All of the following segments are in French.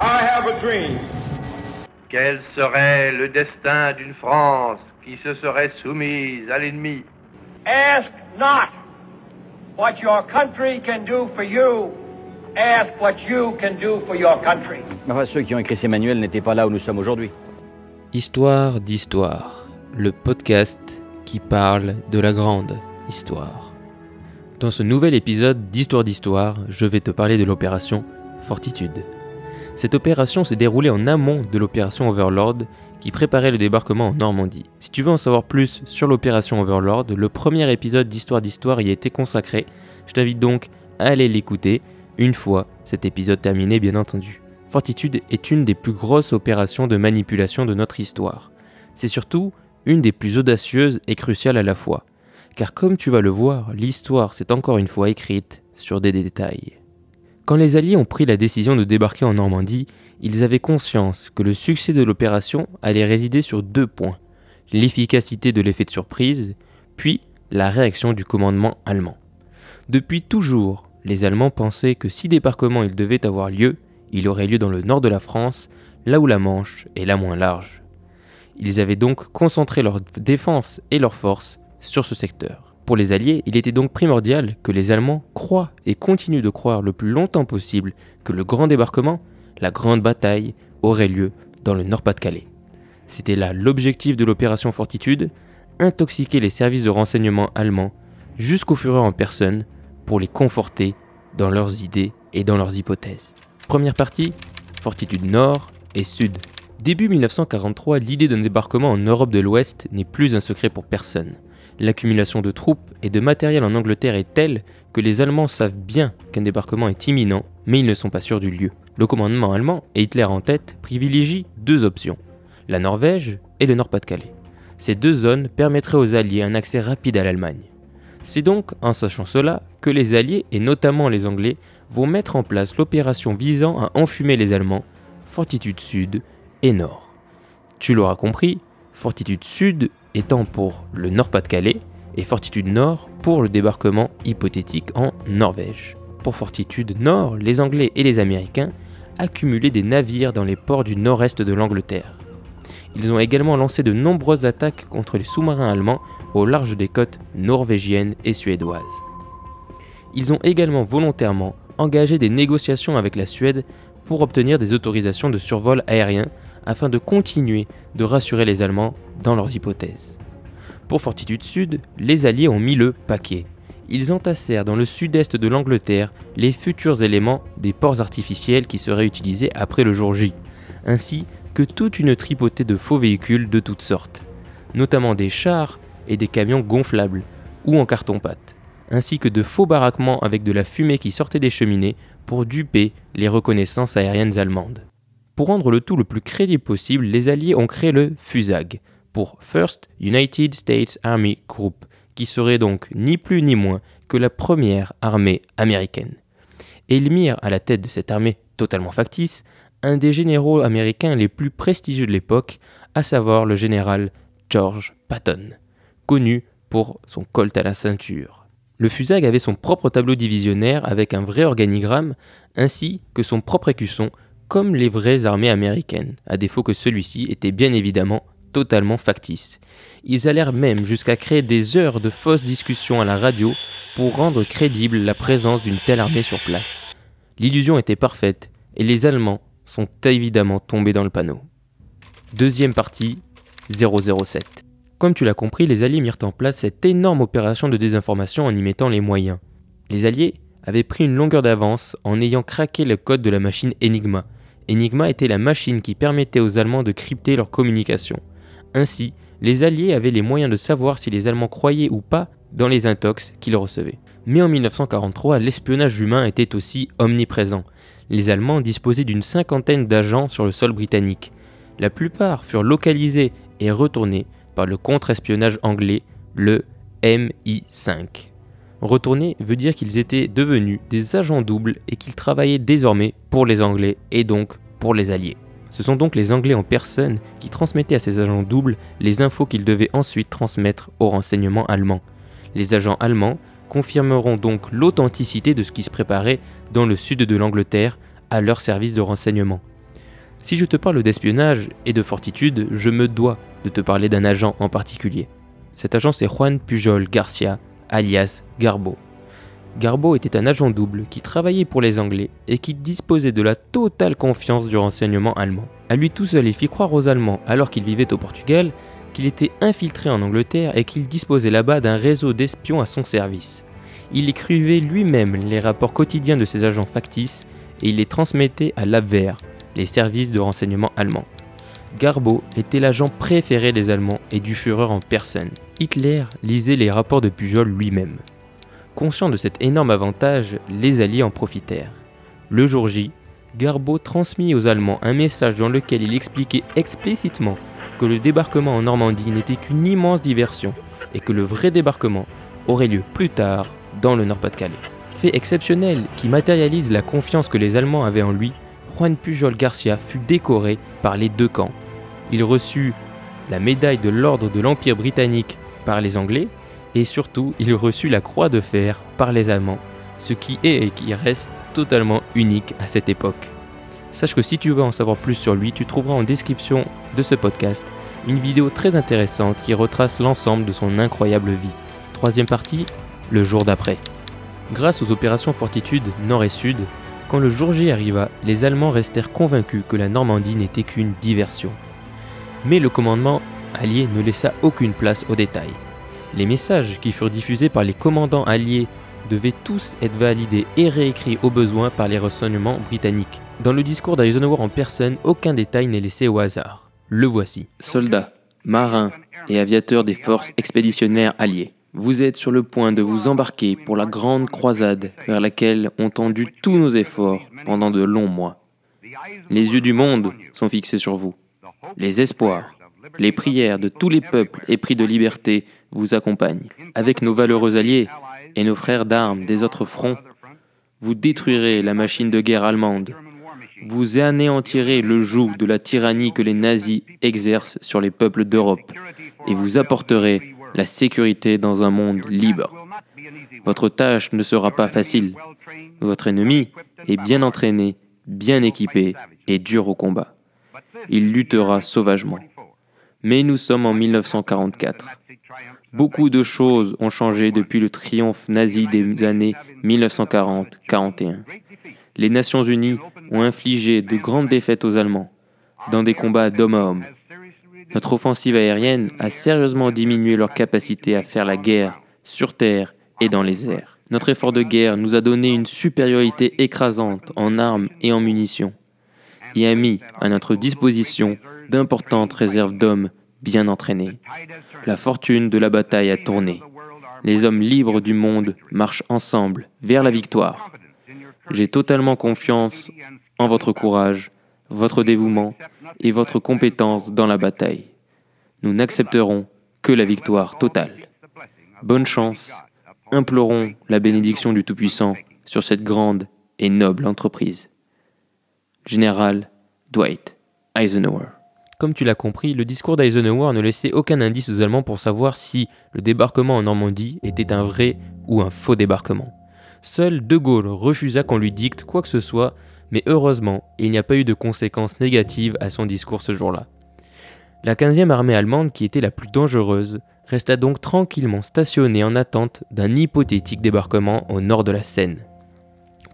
I have a dream. Quel serait le destin d'une France qui se serait soumise à l'ennemi? Ask not what your country can do for you. Ask what you can do for your country. Enfin, ceux qui ont écrit ces manuels n'étaient pas là où nous sommes aujourd'hui. Histoire d'histoire, le podcast qui parle de la grande histoire. Dans ce nouvel épisode d'Histoire d'histoire, je vais te parler de l'opération Fortitude. Cette opération s'est déroulée en amont de l'opération Overlord qui préparait le débarquement en Normandie. Si tu veux en savoir plus sur l'opération Overlord, le premier épisode d'Histoire d'Histoire y a été consacré. Je t'invite donc à aller l'écouter une fois cet épisode terminé bien entendu. Fortitude est une des plus grosses opérations de manipulation de notre histoire. C'est surtout une des plus audacieuses et cruciales à la fois. Car comme tu vas le voir, l'histoire s'est encore une fois écrite sur des détails. Quand les Alliés ont pris la décision de débarquer en Normandie, ils avaient conscience que le succès de l'opération allait résider sur deux points, l'efficacité de l'effet de surprise, puis la réaction du commandement allemand. Depuis toujours, les Allemands pensaient que si débarquement il devait avoir lieu, il aurait lieu dans le nord de la France, là où la Manche est la moins large. Ils avaient donc concentré leur défense et leurs forces sur ce secteur. Pour les Alliés, il était donc primordial que les Allemands croient et continuent de croire le plus longtemps possible que le grand débarquement, la grande bataille, aurait lieu dans le Nord-Pas-de-Calais. C'était là l'objectif de l'opération Fortitude, intoxiquer les services de renseignement allemands jusqu'au Führer en personne pour les conforter dans leurs idées et dans leurs hypothèses. Première partie, Fortitude Nord et Sud. Début 1943, l'idée d'un débarquement en Europe de l'Ouest n'est plus un secret pour personne. L'accumulation de troupes et de matériel en Angleterre est telle que les Allemands savent bien qu'un débarquement est imminent, mais ils ne sont pas sûrs du lieu. Le commandement allemand, et Hitler en tête, privilégie deux options, la Norvège et le Nord-Pas-de-Calais. Ces deux zones permettraient aux Alliés un accès rapide à l'Allemagne. C'est donc en sachant cela que les Alliés, et notamment les Anglais, vont mettre en place l'opération visant à enfumer les Allemands, Fortitude Sud et Nord. Tu l'auras compris, Fortitude Sud étant pour le Nord-Pas-de-Calais et Fortitude Nord pour le débarquement hypothétique en Norvège. Pour Fortitude Nord, les Anglais et les Américains accumulaient des navires dans les ports du nord-est de l'Angleterre. Ils ont également lancé de nombreuses attaques contre les sous-marins allemands au large des côtes norvégiennes et suédoises. Ils ont également volontairement engagé des négociations avec la Suède pour obtenir des autorisations de survol aérien afin de continuer de rassurer les Allemands dans leurs hypothèses. Pour Fortitude Sud, les Alliés ont mis le paquet. Ils entassèrent dans le sud-est de l'Angleterre les futurs éléments des ports artificiels qui seraient utilisés après le jour J, ainsi que toute une tripotée de faux véhicules de toutes sortes, notamment des chars et des camions gonflables ou en carton-pâte, ainsi que de faux baraquements avec de la fumée qui sortait des cheminées pour duper les reconnaissances aériennes allemandes. Pour rendre le tout le plus crédible possible, les Alliés ont créé le FUSAG, pour First United States Army Group, qui serait donc ni plus ni moins que la première armée américaine. Et ils mirent à la tête de cette armée totalement factice un des généraux américains les plus prestigieux de l'époque, à savoir le général George Patton, connu pour son colt à la ceinture. Le FUSAG avait son propre tableau divisionnaire avec un vrai organigramme, ainsi que son propre écusson comme les vraies armées américaines, à défaut que celui-ci était bien évidemment totalement factice. Ils allèrent même jusqu'à créer des heures de fausses discussions à la radio pour rendre crédible la présence d'une telle armée sur place. L'illusion était parfaite et les Allemands sont évidemment tombés dans le panneau. Deuxième partie, 007. Comme tu l'as compris, les Alliés mirent en place cette énorme opération de désinformation en y mettant les moyens. Les Alliés avaient pris une longueur d'avance en ayant craqué le code de la machine Enigma, Enigma était la machine qui permettait aux Allemands de crypter leurs communications. Ainsi, les Alliés avaient les moyens de savoir si les Allemands croyaient ou pas dans les intox qu'ils recevaient. Mais en 1943, l'espionnage humain était aussi omniprésent. Les Allemands disposaient d'une cinquantaine d'agents sur le sol britannique. La plupart furent localisés et retournés par le contre-espionnage anglais, le MI5. Retourner veut dire qu'ils étaient devenus des agents doubles et qu'ils travaillaient désormais pour les Anglais et donc pour les Alliés. Ce sont donc les Anglais en personne qui transmettaient à ces agents doubles les infos qu'ils devaient ensuite transmettre aux renseignements allemands. Les agents allemands confirmeront donc l'authenticité de ce qui se préparait dans le sud de l'Angleterre à leur service de renseignement. Si je te parle d'espionnage et de fortitude, je me dois de te parler d'un agent en particulier. Cet agent c'est Juan Pujol Garcia, alias Garbo. Garbo était un agent double qui travaillait pour les Anglais et qui disposait de la totale confiance du renseignement allemand. À lui tout seul, il fit croire aux Allemands, alors qu'il vivait au Portugal, qu'il était infiltré en Angleterre et qu'il disposait là-bas d'un réseau d'espions à son service. Il écrivait lui-même les rapports quotidiens de ses agents factices et il les transmettait à l'Abwehr, les services de renseignement allemands. Garbo était l'agent préféré des Allemands et du Führer en personne. Hitler lisait les rapports de Pujol lui-même. Conscient de cet énorme avantage, les Alliés en profitèrent. Le jour J, Garbo transmit aux Allemands un message dans lequel il expliquait explicitement que le débarquement en Normandie n'était qu'une immense diversion et que le vrai débarquement aurait lieu plus tard dans le Nord-Pas-de-Calais. Fait exceptionnel qui matérialise la confiance que les Allemands avaient en lui, Juan Pujol Garcia fut décoré par les deux camps. Il reçut la médaille de l'ordre de l'Empire britannique par les Anglais et surtout il reçut la croix de fer par les Allemands, ce qui est et qui reste totalement unique à cette époque. Sache que si tu veux en savoir plus sur lui, tu trouveras en description de ce podcast une vidéo très intéressante qui retrace l'ensemble de son incroyable vie. Troisième partie, le jour d'après. Grâce aux opérations Fortitude Nord et Sud, quand le jour J arriva, les Allemands restèrent convaincus que la Normandie n'était qu'une diversion. Mais le commandement allié ne laissa aucune place aux détails. Les messages qui furent diffusés par les commandants alliés devaient tous être validés et réécrits au besoin par les renseignements britanniques. Dans le discours d'Eisenhower en personne, aucun détail n'est laissé au hasard. Le voici. Soldats, marins et aviateurs des forces expéditionnaires alliées. Vous êtes sur le point de vous embarquer pour la grande croisade vers laquelle ont tendu tous nos efforts pendant de longs mois. Les yeux du monde sont fixés sur vous. Les espoirs, les prières de tous les peuples épris de liberté vous accompagnent. Avec nos valeureux alliés et nos frères d'armes des autres fronts, vous détruirez la machine de guerre allemande. Vous anéantirez le joug de la tyrannie que les nazis exercent sur les peuples d'Europe et vous apporterez la sécurité dans un monde libre. Votre tâche ne sera pas facile. Votre ennemi est bien entraîné, bien équipé et dur au combat. Il luttera sauvagement. Mais nous sommes en 1944. Beaucoup de choses ont changé depuis le triomphe nazi des années 1940-41. Les Nations Unies ont infligé de grandes défaites aux Allemands, dans des combats d'homme à homme. Notre offensive aérienne a sérieusement diminué leur capacité à faire la guerre sur terre et dans les airs. Notre effort de guerre nous a donné une supériorité écrasante en armes et en munitions et a mis à notre disposition d'importantes réserves d'hommes bien entraînés. La fortune de la bataille a tourné. Les hommes libres du monde marchent ensemble vers la victoire. J'ai totalement confiance en votre courage, votre dévouement et votre compétence dans la bataille. Nous n'accepterons que la victoire totale. Bonne chance. Implorons la bénédiction du Tout-Puissant sur cette grande et noble entreprise. Général Dwight Eisenhower. Comme tu l'as compris, le discours d'Eisenhower ne laissait aucun indice aux Allemands pour savoir si le débarquement en Normandie était un vrai ou un faux débarquement. Seul De Gaulle refusa qu'on lui dicte quoi que ce soit mais heureusement, il n'y a pas eu de conséquences négatives à son discours ce jour-là. La 15e armée allemande, qui était la plus dangereuse, resta donc tranquillement stationnée en attente d'un hypothétique débarquement au nord de la Seine.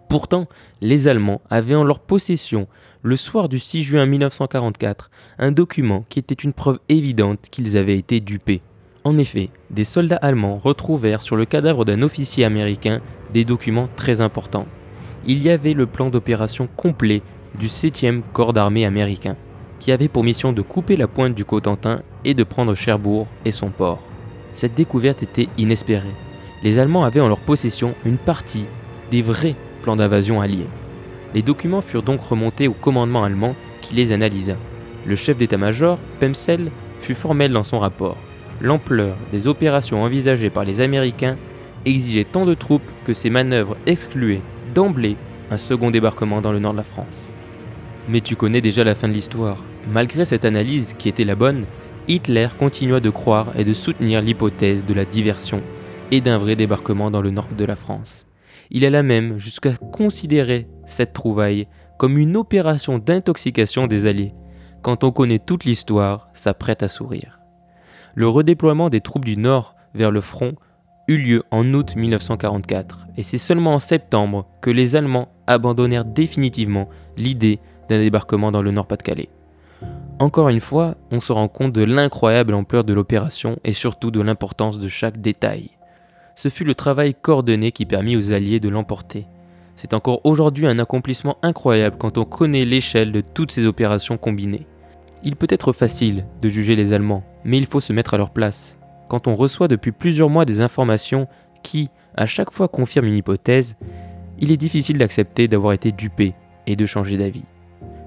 Pourtant, les Allemands avaient en leur possession, le soir du 6 juin 1944, un document qui était une preuve évidente qu'ils avaient été dupés. En effet, des soldats allemands retrouvèrent sur le cadavre d'un officier américain des documents très importants il y avait le plan d'opération complet du 7e corps d'armée américain, qui avait pour mission de couper la pointe du Cotentin et de prendre Cherbourg et son port. Cette découverte était inespérée. Les Allemands avaient en leur possession une partie des vrais plans d'invasion alliés. Les documents furent donc remontés au commandement allemand qui les analysa. Le chef d'état-major, Pemsel, fut formel dans son rapport. L'ampleur des opérations envisagées par les Américains exigeait tant de troupes que ces manœuvres excluaient d'emblée un second débarquement dans le nord de la France. Mais tu connais déjà la fin de l'histoire. Malgré cette analyse qui était la bonne, Hitler continua de croire et de soutenir l'hypothèse de la diversion et d'un vrai débarquement dans le nord de la France. Il alla même jusqu'à considérer cette trouvaille comme une opération d'intoxication des Alliés. Quand on connaît toute l'histoire, ça prête à sourire. Le redéploiement des troupes du Nord vers le front eut lieu en août 1944, et c'est seulement en septembre que les Allemands abandonnèrent définitivement l'idée d'un débarquement dans le Nord-Pas-de-Calais. Encore une fois, on se rend compte de l'incroyable ampleur de l'opération et surtout de l'importance de chaque détail. Ce fut le travail coordonné qui permit aux Alliés de l'emporter. C'est encore aujourd'hui un accomplissement incroyable quand on connaît l'échelle de toutes ces opérations combinées. Il peut être facile de juger les Allemands, mais il faut se mettre à leur place. Quand on reçoit depuis plusieurs mois des informations qui, à chaque fois, confirment une hypothèse, il est difficile d'accepter d'avoir été dupé et de changer d'avis.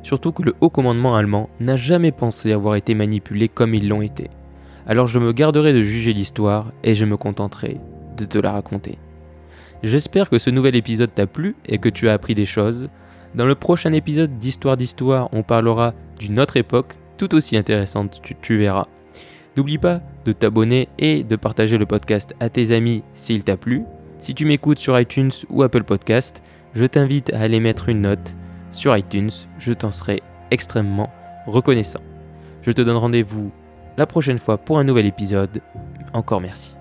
Surtout que le haut commandement allemand n'a jamais pensé avoir été manipulé comme ils l'ont été. Alors je me garderai de juger l'histoire et je me contenterai de te la raconter. J'espère que ce nouvel épisode t'a plu et que tu as appris des choses. Dans le prochain épisode d'Histoire d'Histoire, on parlera d'une autre époque tout aussi intéressante, tu, verras. N'oublie pas de t'abonner et de partager le podcast à tes amis s'il t'a plu. Si tu m'écoutes sur iTunes ou Apple Podcast, je t'invite à aller mettre une note sur iTunes, je t'en serai extrêmement reconnaissant. Je te donne rendez-vous la prochaine fois pour un nouvel épisode. Encore merci.